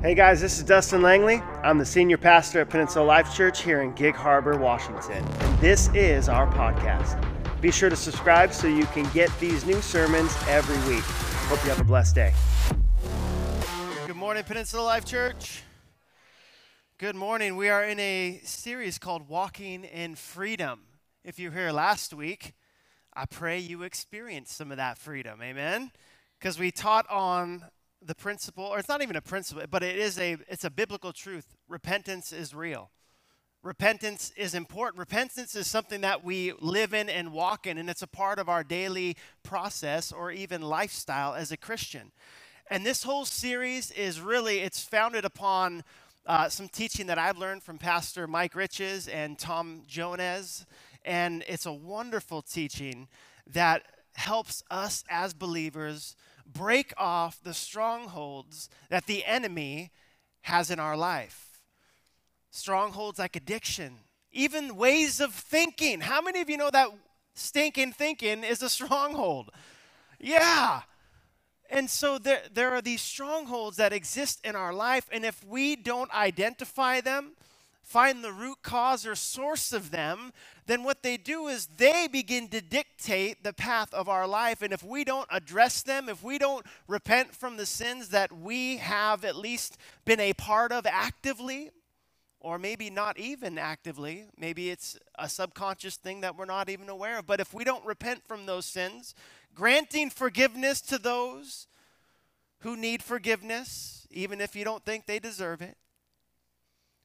Hey guys, this is Dustin Langley. I'm the senior pastor at Peninsula Life Church here in Gig Harbor, Washington. And this is our podcast. Be sure to subscribe so you can get these new sermons every week. Hope you have a blessed day. Good morning, Peninsula Life Church. Good morning. We are in a series called Walking in Freedom. If you were here last week, I pray you experienced some of that freedom. Amen. Because we taught on the principle, or it's not even a principle, but it is a it's a biblical truth. Repentance is real. Repentance is important. Repentance is something that we live in and walk in, and it's a part of our daily process or even lifestyle as a Christian. And this whole series is really it's founded upon uh, some teaching that I've learned from Pastor Mike Riches and Tom Jones, and it's a wonderful teaching that helps us as believers break off the strongholds that the enemy has in our life. Strongholds like addiction, even ways of thinking. How many of you know that stinking thinking is a stronghold? Yeah. And so there, there are these strongholds that exist in our life, and if we don't identify them, find the root cause or source of them, then what they do is they begin to dictate the path of our life. And if we don't address them, if we don't repent from the sins that we have at least been a part of actively, or maybe not even actively, maybe it's a subconscious thing that we're not even aware of, but if we don't repent from those sins, granting forgiveness to those who need forgiveness, even if you don't think they deserve it,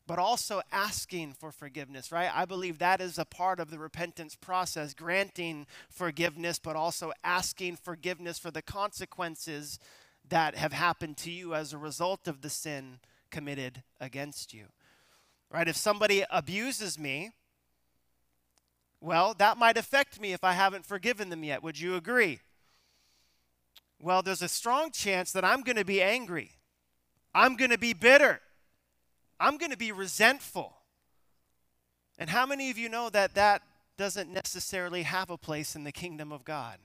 but also asking for forgiveness, right? I believe that is a part of the repentance process, granting forgiveness, but also asking forgiveness for the consequences that have happened to you as a result of the sin committed against you. Right? If somebody abuses me, well, that might affect me if I haven't forgiven them yet. Would you agree? Well, there's a strong chance that I'm going to be angry. I'm going to be bitter. I'm going to be resentful. And how many of you know that that doesn't necessarily have a place in the kingdom of God?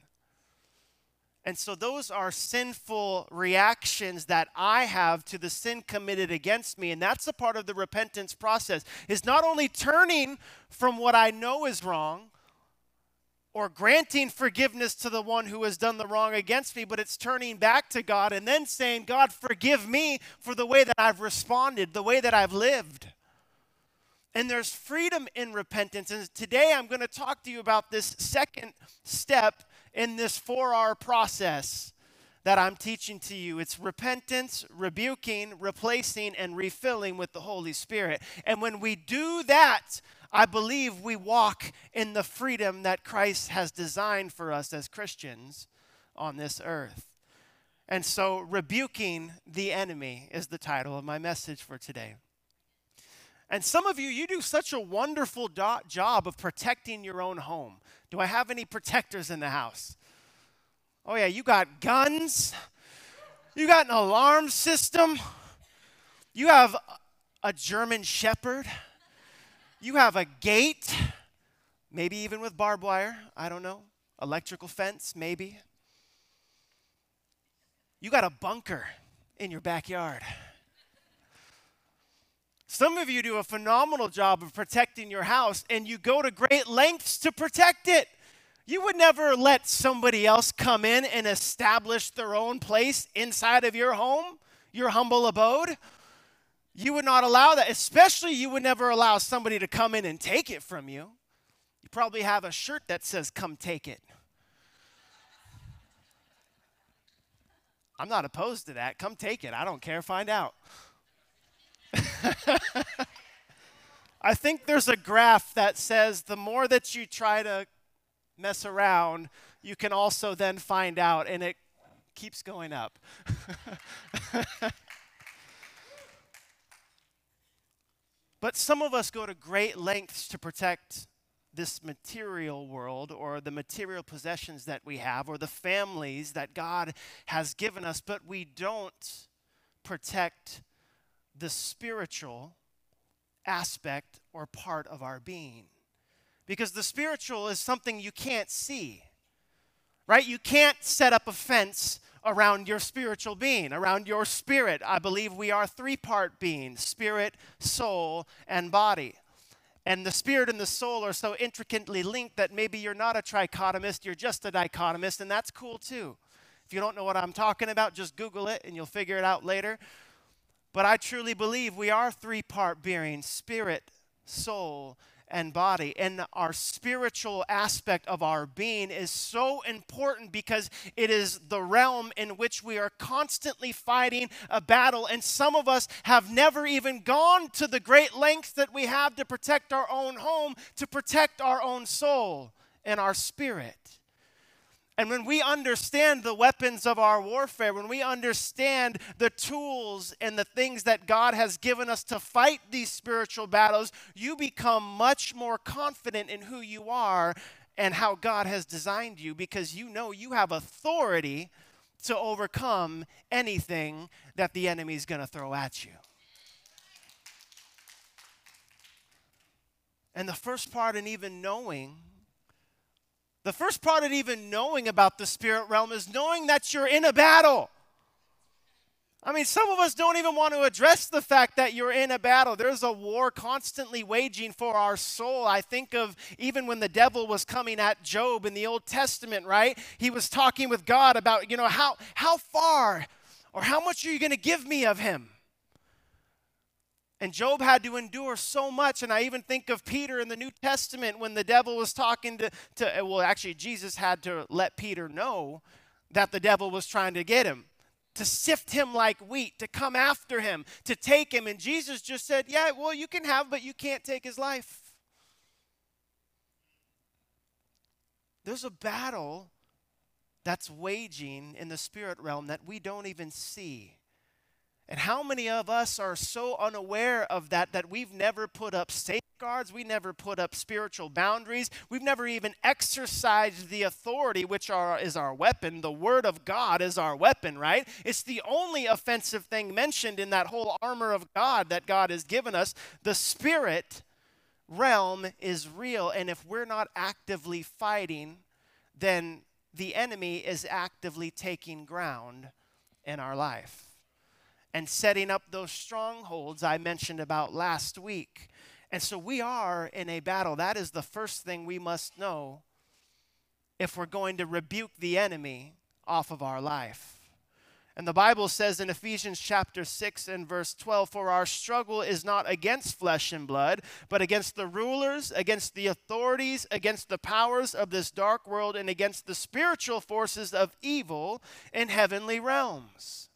And so those are sinful reactions that I have to the sin committed against me. And that's a part of the repentance process is not only turning from what I know is wrong or granting forgiveness to the one who has done the wrong against me, but it's turning back to God and then saying, God, forgive me for the way that I've responded, the way that I've lived. And there's freedom in repentance. And today I'm going to talk to you about this second step in this four R process that I'm teaching to you. It's repentance, rebuking, replacing, and refilling with the Holy Spirit. And when we do that, I believe we walk in the freedom that Christ has designed for us as Christians on this earth. And so, rebuking the enemy is the title of my message for today. And some of you, you do such a wonderful do- job of protecting your own home. Do I have any protectors in the house? Oh, yeah, you got guns, you got an alarm system, you have a German Shepherd. You have a gate, maybe even with barbed wire, I don't know, electrical fence, maybe. You got a bunker in your backyard. Some of you do a phenomenal job of protecting your house and you go to great lengths to protect it. You would never let somebody else come in and establish their own place inside of your home, your humble abode. You would not allow that, especially you would never allow somebody to come in and take it from you. You probably have a shirt that says, Come take it. I'm not opposed to that. Come take it. I don't care. Find out. I think there's a graph that says the more that you try to mess around, you can also then find out, and it keeps going up. But some of us go to great lengths to protect this material world or the material possessions that we have or the families that God has given us, but we don't protect the spiritual aspect or part of our being. Because the spiritual is something you can't see, right? You can't set up a fence around your spiritual being, around your spirit. I believe we are three part beings spirit, soul, and body. And the spirit and the soul are so intricately linked that maybe you're not a trichotomist, you're just a dichotomist, and that's cool too. If you don't know what I'm talking about, just Google it and you'll figure it out later. But I truly believe we are three part being spirit, soul, and body. And our spiritual aspect of our being is so important because it is the realm in which we are constantly fighting a battle. And some of us have never even gone to the great lengths that we have to protect our own home, to protect our own soul and our spirit. And when we understand the weapons of our warfare, when we understand the tools and the things that God has given us to fight these spiritual battles, you become much more confident in who you are and how God has designed you because you know you have authority to overcome anything that the enemy is going to throw at you. And the first part in even knowing the first part of even knowing about the spirit realm is knowing that you're in a battle. I mean, some of us don't even want to address the fact that you're in a battle. There's a war constantly waging for our soul. I think of even when the devil was coming at Job in the Old Testament, right? He was talking with God about, you know, how, how far or how much are you going to give me of him? And Job had to endure so much. And I even think of Peter in the New Testament when the devil was talking to, to, well, actually, Jesus had to let Peter know that the devil was trying to get him, to sift him like wheat, to come after him, to take him. And Jesus just said, yeah, well, you can have, but you can't take his life. There's a battle that's waging in the spirit realm that we don't even see. And how many of us are so unaware of that that we've never put up safeguards, we never put up spiritual boundaries, we've never even exercised the authority which are, is our weapon. The Word of God is our weapon, right? It's the only offensive thing mentioned in that whole armor of God that God has given us. The Spirit realm is real, and if we're not actively fighting, then the enemy is actively taking ground in our life and setting up those strongholds I mentioned about last week. And so we are in a battle. That is the first thing we must know if we're going to rebuke the enemy off of our life. And the Bible says in Ephesians chapter 6 and verse 12, For our struggle is not against flesh and blood, but against the rulers, against the authorities, against the powers of this dark world, and against the spiritual forces of evil in heavenly realms.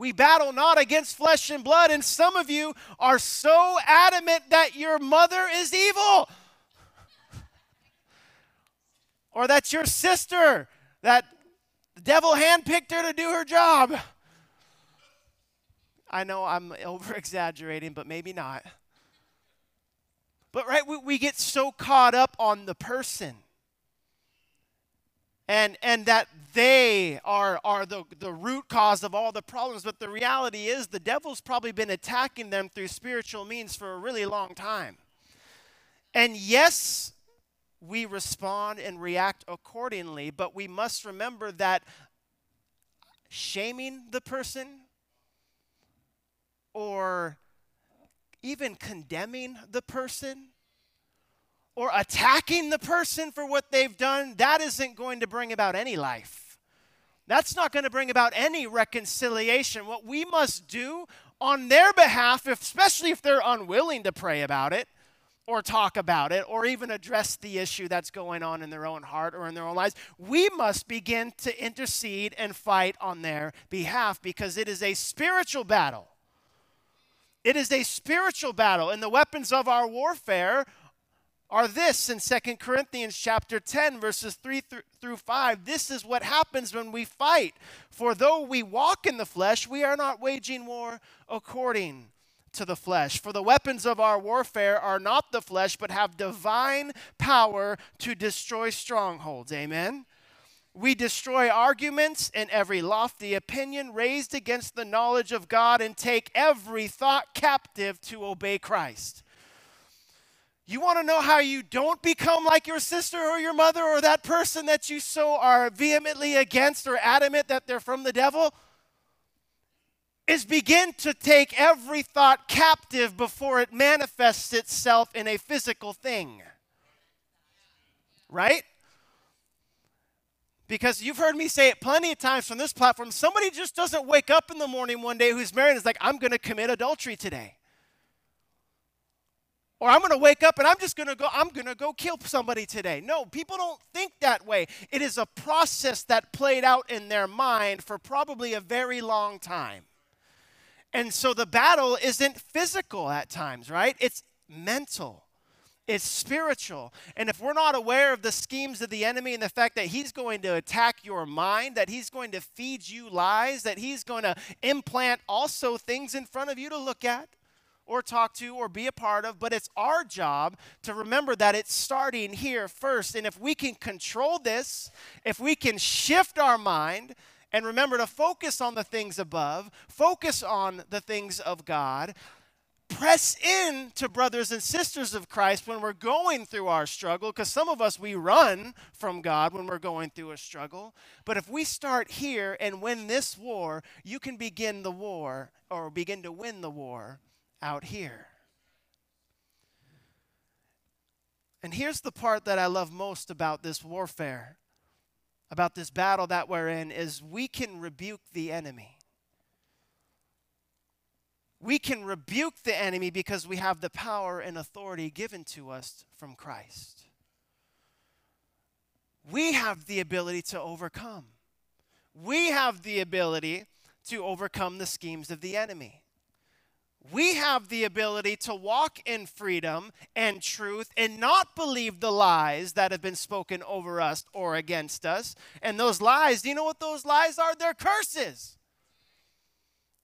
We battle not against flesh and blood, and some of you are so adamant that your mother is evil. or that your sister, that the devil handpicked her to do her job. I know I'm over exaggerating, but maybe not. But right, we, we get so caught up on the person and and that they are are the, the root cause of all the problems. But the reality is the devil's probably been attacking them through spiritual means for a really long time. And yes we respond and react accordingly but we must remember that shaming the person or even condemning the person or attacking the person for what they've done, that isn't going to bring about any life. That's not going to bring about any reconciliation. What we must do on their behalf, especially if they're unwilling to pray about it or talk about it or even address the issue that's going on in their own heart or in their own lives, we must begin to intercede and fight on their behalf because it is a spiritual battle. It is a spiritual battle, and the weapons of our warfare are this in Second Corinthians chapter 10 verses 3 through 5 this is what happens when we fight. For though we walk in the flesh we are not waging war according to the flesh. For the weapons of our warfare are not the flesh but have divine power to destroy strongholds. Amen? We destroy arguments and every lofty opinion raised against the knowledge of God and take every thought captive to obey Christ You want to know how you don't become like your sister or your mother or that person that you so are vehemently against or adamant that they're from the devil? Is begin to take every thought captive before it manifests itself in a physical thing. Right? Because you've heard me say it plenty of times from this platform. Somebody just doesn't wake up in the morning one day who's married and is like, I'm going to commit adultery today. Or I'm going to wake up and I'm just going to go, I'm going to go kill somebody today. No, people don't think that way. It is a process that played out in their mind for probably a very long time. And so the battle isn't physical at times, right? It's mental It's spiritual. And if we're not aware of the schemes of the enemy and the fact that he's going to attack your mind, that he's going to feed you lies, that he's going to implant also things in front of you to look at or talk to or be a part of, but it's our job to remember that it's starting here first. And if we can control this, if we can shift our mind, and remember to focus on the things above, focus on the things of God, press in to brothers and sisters of Christ when we're going through our struggle, because some of us, we run from God when we're going through a struggle. But if we start here and win this war, you can begin the war or begin to win the war out here. And here's the part that I love most about this warfare, about this battle that we're in, is we can rebuke the enemy. We can rebuke the enemy because we have the power and authority given to us from Christ. We have the ability to overcome. We have the ability to overcome the schemes of the enemy. We have the ability to walk in freedom and truth and not believe the lies that have been spoken over us or against us. And those lies, do you know what those lies are? They're curses.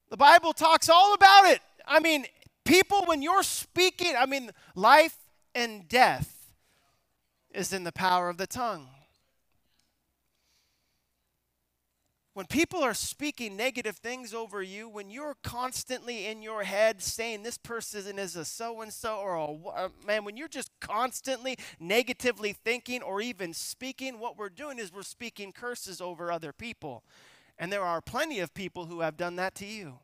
The Bible talks all about it. I mean, people, when you're speaking, I mean, life and death is in the power of the tongue. When people are speaking negative things over you, when you're constantly in your head saying this person is a so and so, or a uh, man, when you're just constantly negatively thinking or even speaking, what we're doing is we're speaking curses over other people. And there are plenty of people who have done that to you.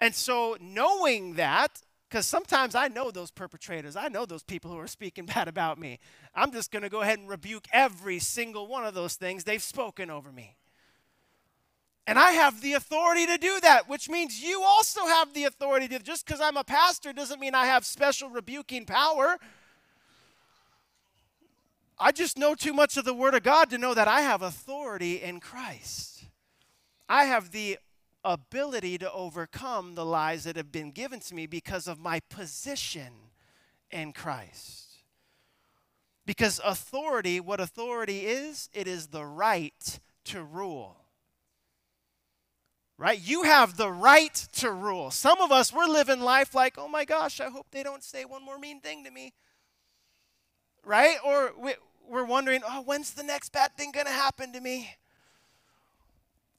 And so, knowing that, because sometimes I know those perpetrators, I know those people who are speaking bad about me, I'm just going to go ahead and rebuke every single one of those things they've spoken over me. And I have the authority to do that, which means you also have the authority to. Just because I'm a pastor doesn't mean I have special rebuking power. I just know too much of the Word of God to know that I have authority in Christ. I have the ability to overcome the lies that have been given to me because of my position in Christ. Because authority, what authority is, it is the right to rule. Right? You have the right to rule. Some of us, we're living life like, oh my gosh, I hope they don't say one more mean thing to me right? Or we, are wondering, oh, when's the next bad thing going to happen to me?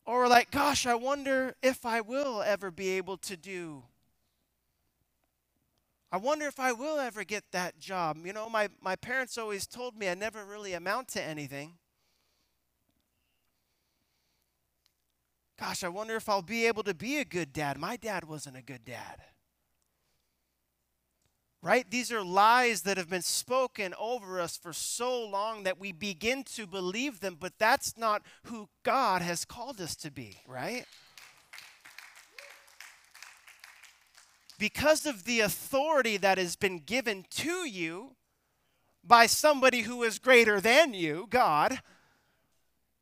Or we're like, gosh, I wonder if I will ever be able to do. I wonder if I will ever get that job. You know, my, my parents always told me I never really amount to anything. Gosh, I wonder if I'll be able to be a good dad. My dad wasn't a good dad right? These are lies that have been spoken over us for so long that we begin to believe them, but that's not who God has called us to be, right? Because of the authority that has been given to you by somebody who is greater than you, God,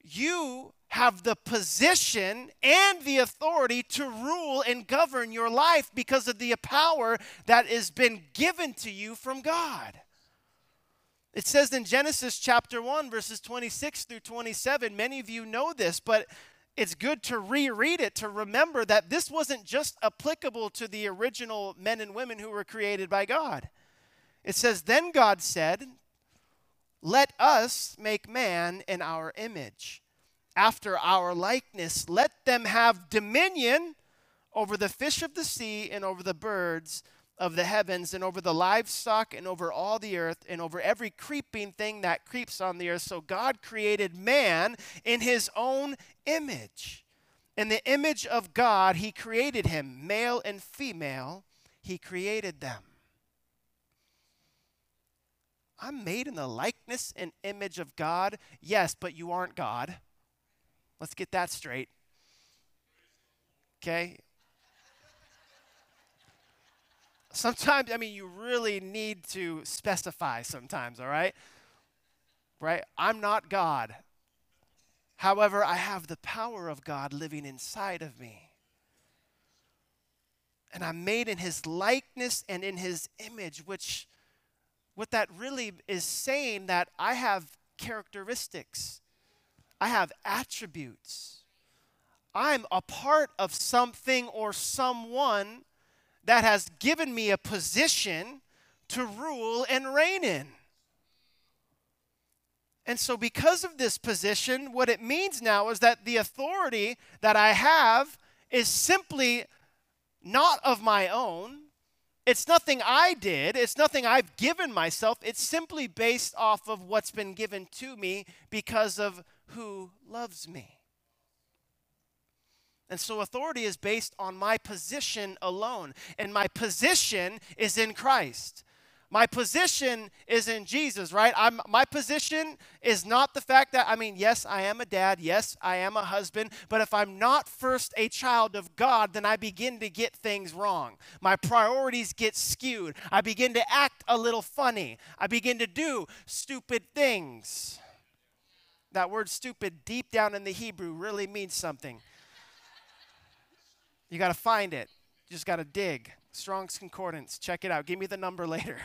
you have the position and the authority to rule and govern your life because of the power that has been given to you from God. It says in Genesis chapter 1, verses 26 through 27, many of you know this, but it's good to reread it to remember that this wasn't just applicable to the original men and women who were created by God. It says, Then God said, Let us make man in our image after our likeness. Let them have dominion over the fish of the sea and over the birds of the heavens and over the livestock and over all the earth and over every creeping thing that creeps on the earth. So God created man in his own image. In the image of God, he created him, male and female, he created them. I'm made in the likeness and image of God. Yes, but you aren't God. Let's get that straight. Okay? Sometimes, I mean, you really need to specify sometimes, all right? Right? I'm not God. However, I have the power of God living inside of me. And I'm made in his likeness and in his image, which what that really is saying that I have characteristics. I have attributes. I'm a part of something or someone that has given me a position to rule and reign in. And so, because of this position, what it means now is that the authority that I have is simply not of my own. It's nothing I did, it's nothing I've given myself. It's simply based off of what's been given to me because of who loves me. And so authority is based on my position alone. And my position is in Christ. My position is in Jesus, right? I'm, my position is not the fact that, I mean, yes, I am a dad. Yes, I am a husband. But if I'm not first a child of God, then I begin to get things wrong. My priorities get skewed. I begin to act a little funny. I begin to do stupid things. That word stupid, deep down in the Hebrew, really means something. You got to find it, you just got to dig. Strong's Concordance. Check it out. Give me the number later.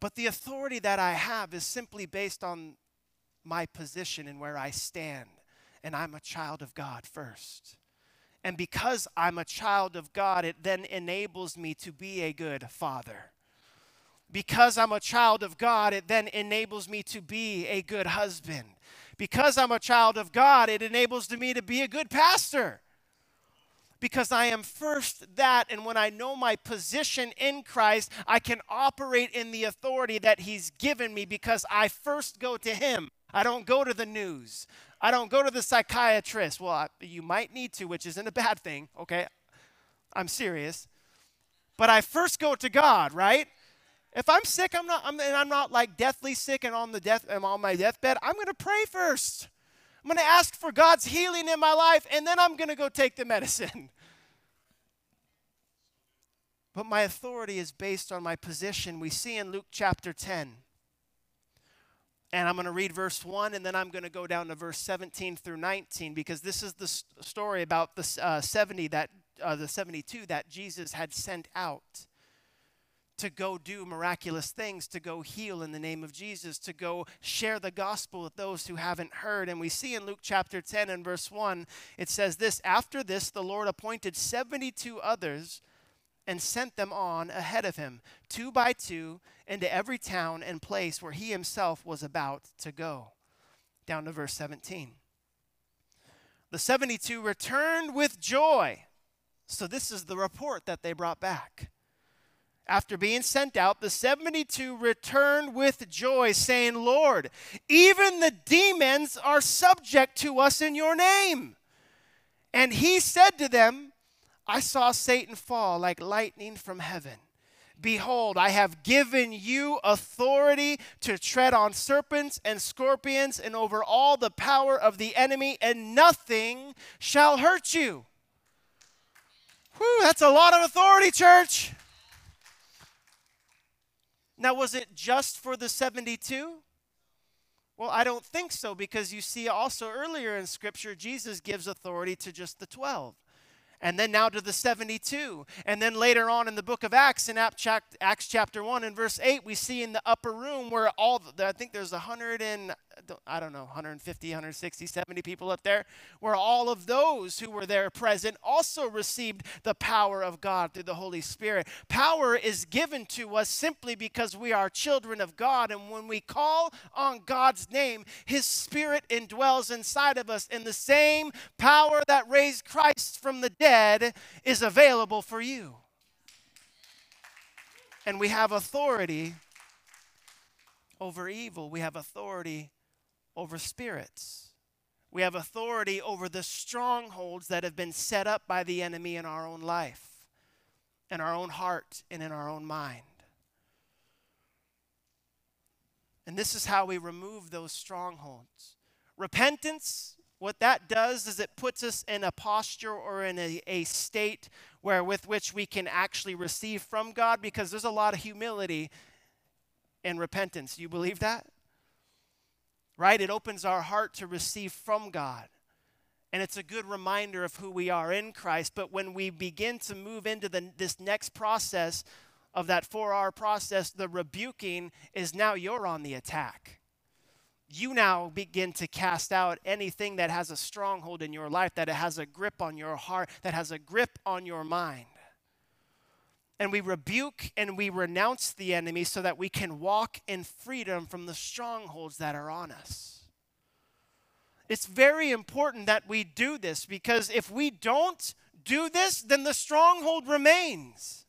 But the authority that I have is simply based on my position and where I stand. And I'm a child of God first. And because I'm a child of God, it then enables me to be a good father. Because I'm a child of God, it then enables me to be a good husband. Because I'm a child of God, it enables me to be a good pastor because I am first that. And when I know my position in Christ, I can operate in the authority that He's given me because I first go to Him. I don't go to the news. I don't go to the psychiatrist. Well, I, you might need to, which isn't a bad thing, okay? I'm serious. But I first go to God, right? If I'm sick, I'm not, I'm, and I'm not like deathly sick and on the death, I'm on my deathbed. I'm going to pray first. I'm going to ask for God's healing in my life, and then I'm going to go take the medicine. But my authority is based on my position. We see in Luke chapter 10. And I'm going to read verse 1, and then I'm going to go down to verse 17 through 19, because this is the story about the uh, 70 that, uh, the 72 that Jesus had sent out to go do miraculous things, to go heal in the name of Jesus, to go share the gospel with those who haven't heard. And we see in Luke chapter 10 and verse 1, it says this After this, the Lord appointed 72 others and sent them on ahead of him, two by two, into every town and place where he himself was about to go. Down to verse 17. The 72 returned with joy. So, this is the report that they brought back after being sent out, the 72 returned with joy, saying, Lord, even the demons are subject to us in your name. And he said to them, I saw Satan fall like lightning from heaven. Behold, I have given you authority to tread on serpents and scorpions and over all the power of the enemy, and nothing shall hurt you. Whew, that's a lot of authority, church. Now, was it just for the 72? Well, I don't think so because you see also earlier in Scripture, Jesus gives authority to just the 12. And then now to the 72. And then later on in the book of Acts, in Acts chapter 1 and verse 8, we see in the upper room where all, the, I think there's 100 and I don't know, 150, 160, 70 people up there, where all of those who were there present also received the power of God through the Holy Spirit. Power is given to us simply because we are children of God. And when we call on God's name, His Spirit indwells inside of us. And the same power that raised Christ from the dead is available for you. And we have authority over evil, we have authority over spirits. We have authority over the strongholds that have been set up by the enemy in our own life, in our own heart, and in our own mind. And this is how we remove those strongholds. Repentance, what that does is it puts us in a posture or in a, a state where with which we can actually receive from God because there's a lot of humility and repentance. Do You believe that? Right? It opens our heart to receive from God. And it's a good reminder of who we are in Christ. But when we begin to move into the, this next process of that four R process, the rebuking is now you're on the attack. You now begin to cast out anything that has a stronghold in your life, that it has a grip on your heart, that has a grip on your mind and we rebuke and we renounce the enemy so that we can walk in freedom from the strongholds that are on us. It's very important that we do this because if we don't do this, then the stronghold remains.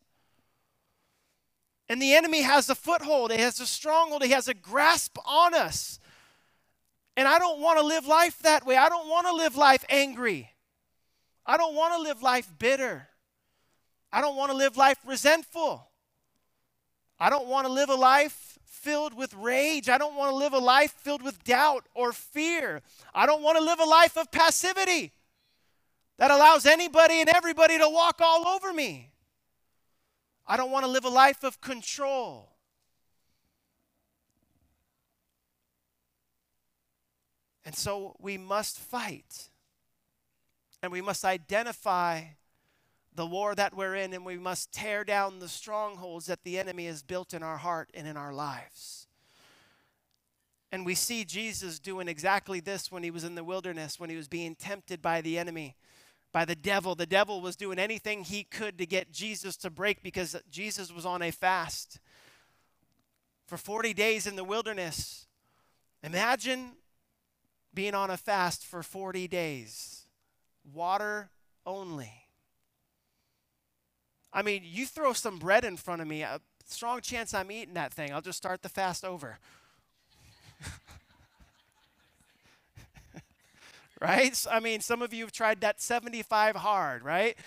And the enemy has a foothold, he has a stronghold, he has a grasp on us. And I don't want to live life that way. I don't want to live life angry. I don't want to live life bitter. I don't want to live life resentful. I don't want to live a life filled with rage. I don't want to live a life filled with doubt or fear. I don't want to live a life of passivity that allows anybody and everybody to walk all over me. I don't want to live a life of control. And so we must fight. And we must identify the war that we're in, and we must tear down the strongholds that the enemy has built in our heart and in our lives. And we see Jesus doing exactly this when he was in the wilderness, when he was being tempted by the enemy, by the devil. The devil was doing anything he could to get Jesus to break because Jesus was on a fast for 40 days in the wilderness. Imagine being on a fast for 40 days, water only. I mean, you throw some bread in front of me, a strong chance I'm eating that thing. I'll just start the fast over. right? So, I mean, some of you have tried that 75 hard, right?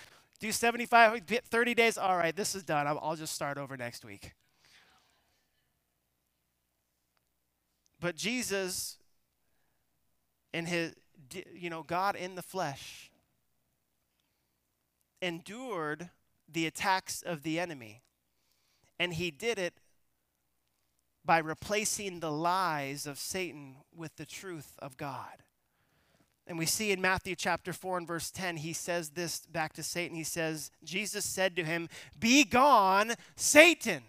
Do 75, 30 days. All right, this is done. I'll just start over next week. But Jesus, in his, you know, God in the flesh, endured the attacks of the enemy. And he did it by replacing the lies of Satan with the truth of God. And we see in Matthew chapter 4 and verse 10, he says this back to Satan. He says, Jesus said to him, Be gone, Satan.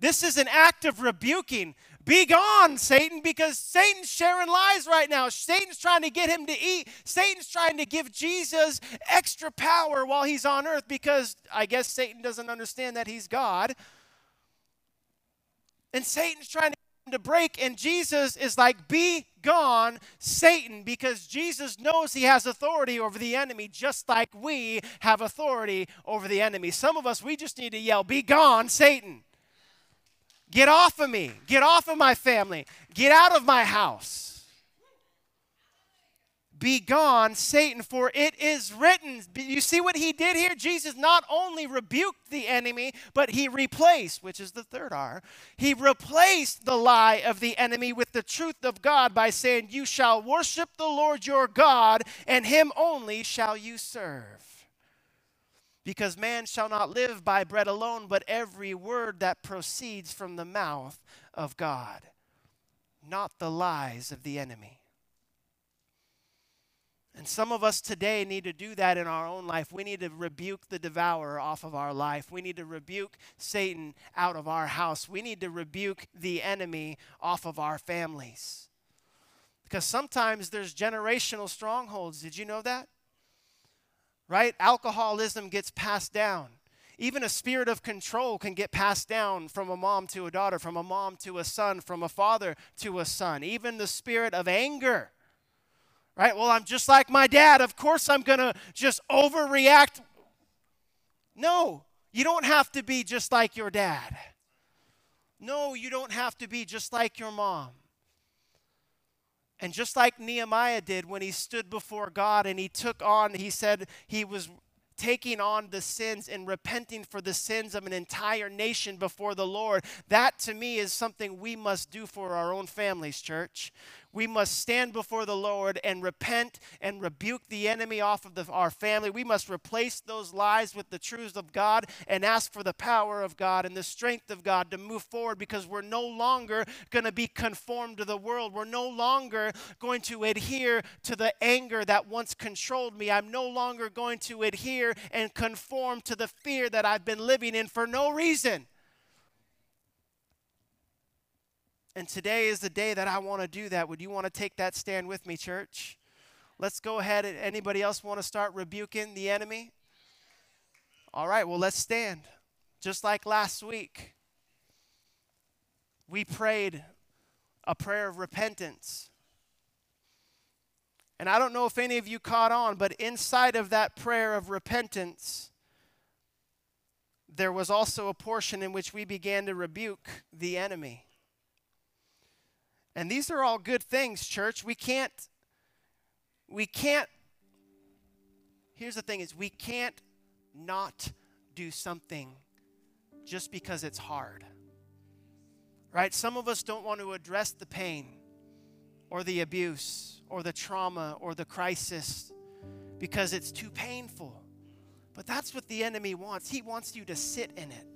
This is an act of rebuking. Be gone, Satan, because Satan's sharing lies right now. Satan's trying to get him to eat. Satan's trying to give Jesus extra power while he's on earth because I guess Satan doesn't understand that he's God. And Satan's trying to to break, and Jesus is like, Be gone, Satan, because Jesus knows he has authority over the enemy, just like we have authority over the enemy. Some of us, we just need to yell, Be gone, Satan. Get off of me. Get off of my family. Get out of my house. Be gone, Satan, for it is written. You see what he did here? Jesus not only rebuked the enemy, but he replaced, which is the third R, he replaced the lie of the enemy with the truth of God by saying, You shall worship the Lord your God, and him only shall you serve. Because man shall not live by bread alone, but every word that proceeds from the mouth of God, not the lies of the enemy. And some of us today need to do that in our own life. We need to rebuke the devourer off of our life. We need to rebuke Satan out of our house. We need to rebuke the enemy off of our families. Because sometimes there's generational strongholds. Did you know that? Right? Alcoholism gets passed down. Even a spirit of control can get passed down from a mom to a daughter, from a mom to a son, from a father to a son. Even the spirit of anger. Right? Well, I'm just like my dad. Of course, I'm going to just overreact. No, you don't have to be just like your dad. No, you don't have to be just like your mom. And just like Nehemiah did when he stood before God and he took on, he said he was taking on the sins and repenting for the sins of an entire nation before the Lord. That to me is something we must do for our own families, church. We must stand before the Lord and repent and rebuke the enemy off of the, our family. We must replace those lies with the truths of God and ask for the power of God and the strength of God to move forward because we're no longer going to be conformed to the world. We're no longer going to adhere to the anger that once controlled me. I'm no longer going to adhere and conform to the fear that I've been living in for no reason. And today is the day that I want to do that. Would you want to take that stand with me, church? Let's go ahead. Anybody else want to start rebuking the enemy? All right, well, let's stand. Just like last week, we prayed a prayer of repentance. And I don't know if any of you caught on, but inside of that prayer of repentance, there was also a portion in which we began to rebuke the enemy. And these are all good things, church. We can't, we can't, here's the thing is we can't not do something just because it's hard. Right? Some of us don't want to address the pain or the abuse or the trauma or the crisis because it's too painful. But that's what the enemy wants. He wants you to sit in it,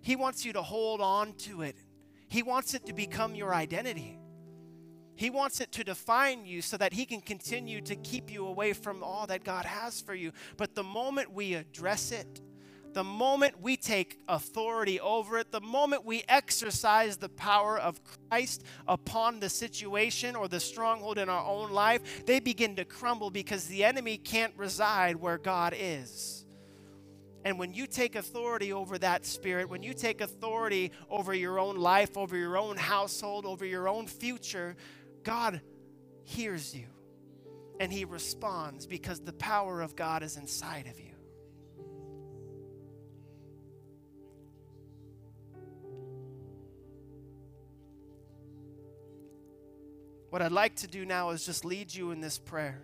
he wants you to hold on to it, he wants it to become your identity. He wants it to define you so that He can continue to keep you away from all that God has for you. But the moment we address it, the moment we take authority over it, the moment we exercise the power of Christ upon the situation or the stronghold in our own life, they begin to crumble because the enemy can't reside where God is. And when you take authority over that spirit, when you take authority over your own life, over your own household, over your own future, God hears you and he responds because the power of God is inside of you. What I'd like to do now is just lead you in this prayer.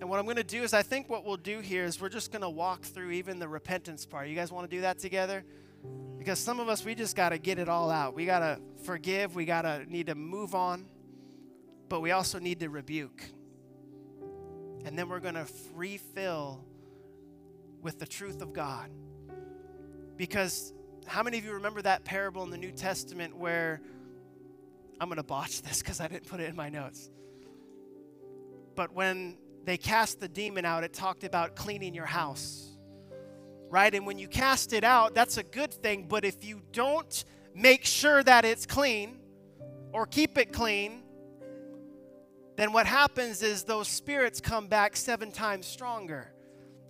And what I'm going to do is, I think what we'll do here is we're just going to walk through even the repentance part. You guys want to do that together? Because some of us, we just got to get it all out. We got to forgive. We got to need to move on. But we also need to rebuke. And then we're going to refill with the truth of God. Because how many of you remember that parable in the New Testament where I'm going to botch this because I didn't put it in my notes. But when they cast the demon out, it talked about cleaning your house right? And when you cast it out, that's a good thing. But if you don't make sure that it's clean or keep it clean, then what happens is those spirits come back seven times stronger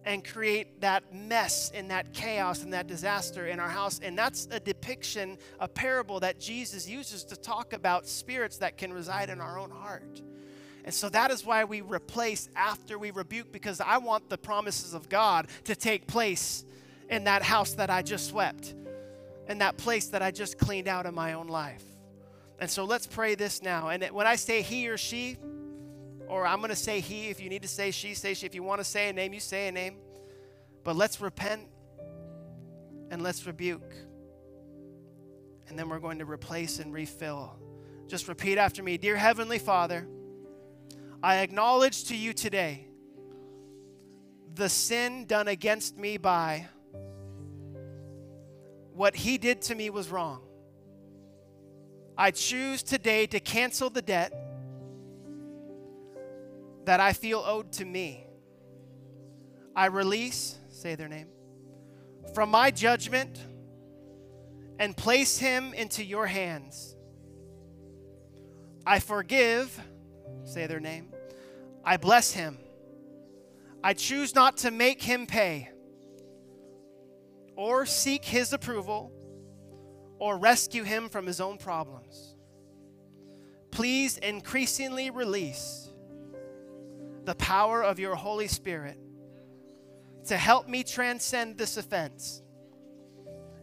and create that mess and that chaos and that disaster in our house. And that's a depiction, a parable that Jesus uses to talk about spirits that can reside in our own heart. And so that is why we replace after we rebuke, because I want the promises of God to take place in that house that I just swept, in that place that I just cleaned out in my own life. And so let's pray this now. And when I say he or she, or I'm going to say he, if you need to say she, say she. If you want to say a name, you say a name. But let's repent and let's rebuke. And then we're going to replace and refill. Just repeat after me Dear Heavenly Father, I acknowledge to you today the sin done against me by what he did to me was wrong. I choose today to cancel the debt that I feel owed to me. I release, say their name, from my judgment and place him into your hands. I forgive, say their name. I bless him. I choose not to make him pay or seek his approval or rescue him from his own problems. Please increasingly release the power of your Holy Spirit to help me transcend this offense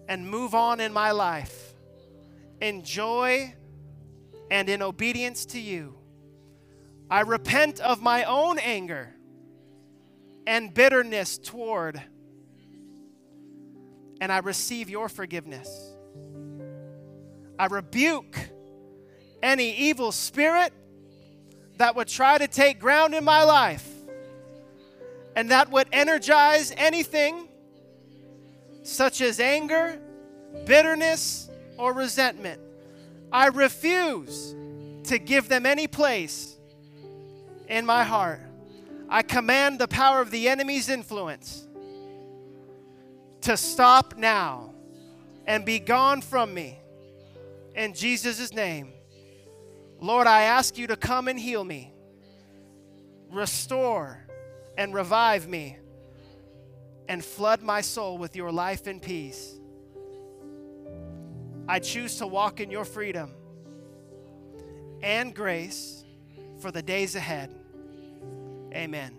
and move on in my life in joy and in obedience to you. I repent of my own anger and bitterness toward, and I receive your forgiveness. I rebuke any evil spirit that would try to take ground in my life and that would energize anything such as anger, bitterness, or resentment. I refuse to give them any place in my heart. I command the power of the enemy's influence to stop now and be gone from me in Jesus' name. Lord, I ask you to come and heal me, restore and revive me, and flood my soul with your life and peace. I choose to walk in your freedom and grace for the days ahead. Amen.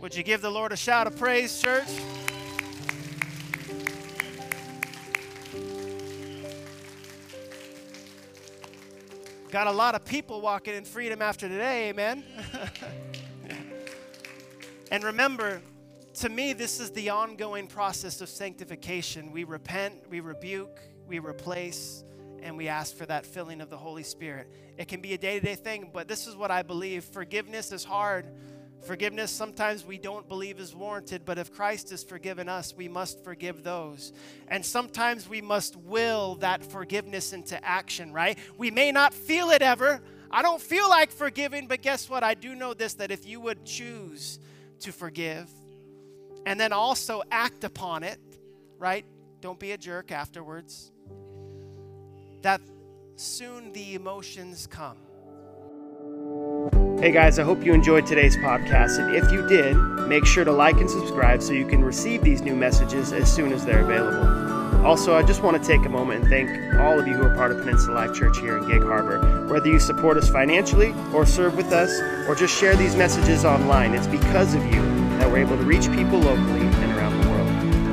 Would you give the Lord a shout of praise, church? Got a lot of people walking in freedom after today, amen. and remember, to me, this is the ongoing process of sanctification. We repent, we rebuke, we replace, and we ask for that filling of the Holy Spirit. It can be a day to day thing, but this is what I believe forgiveness is hard. Forgiveness sometimes we don't believe is warranted, but if Christ has forgiven us, we must forgive those. And sometimes we must will that forgiveness into action, right? We may not feel it ever. I don't feel like forgiving, but guess what? I do know this that if you would choose to forgive and then also act upon it, right? Don't be a jerk afterwards. That soon the emotions come Hey guys, I hope you enjoyed today's podcast. And if you did, make sure to like and subscribe so you can receive these new messages as soon as they're available. Also, I just want to take a moment and thank all of you who are part of Peninsula Life Church here in Gig Harbor. Whether you support us financially or serve with us or just share these messages online, it's because of you that we're able to reach people locally and around the world.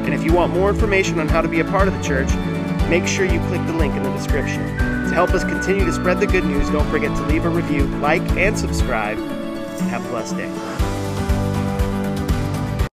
And if you want more information on how to be a part of the church, make sure you click the link in the description. To help us continue to spread the good news, don't forget to leave a review, like, and subscribe. Have a blessed day.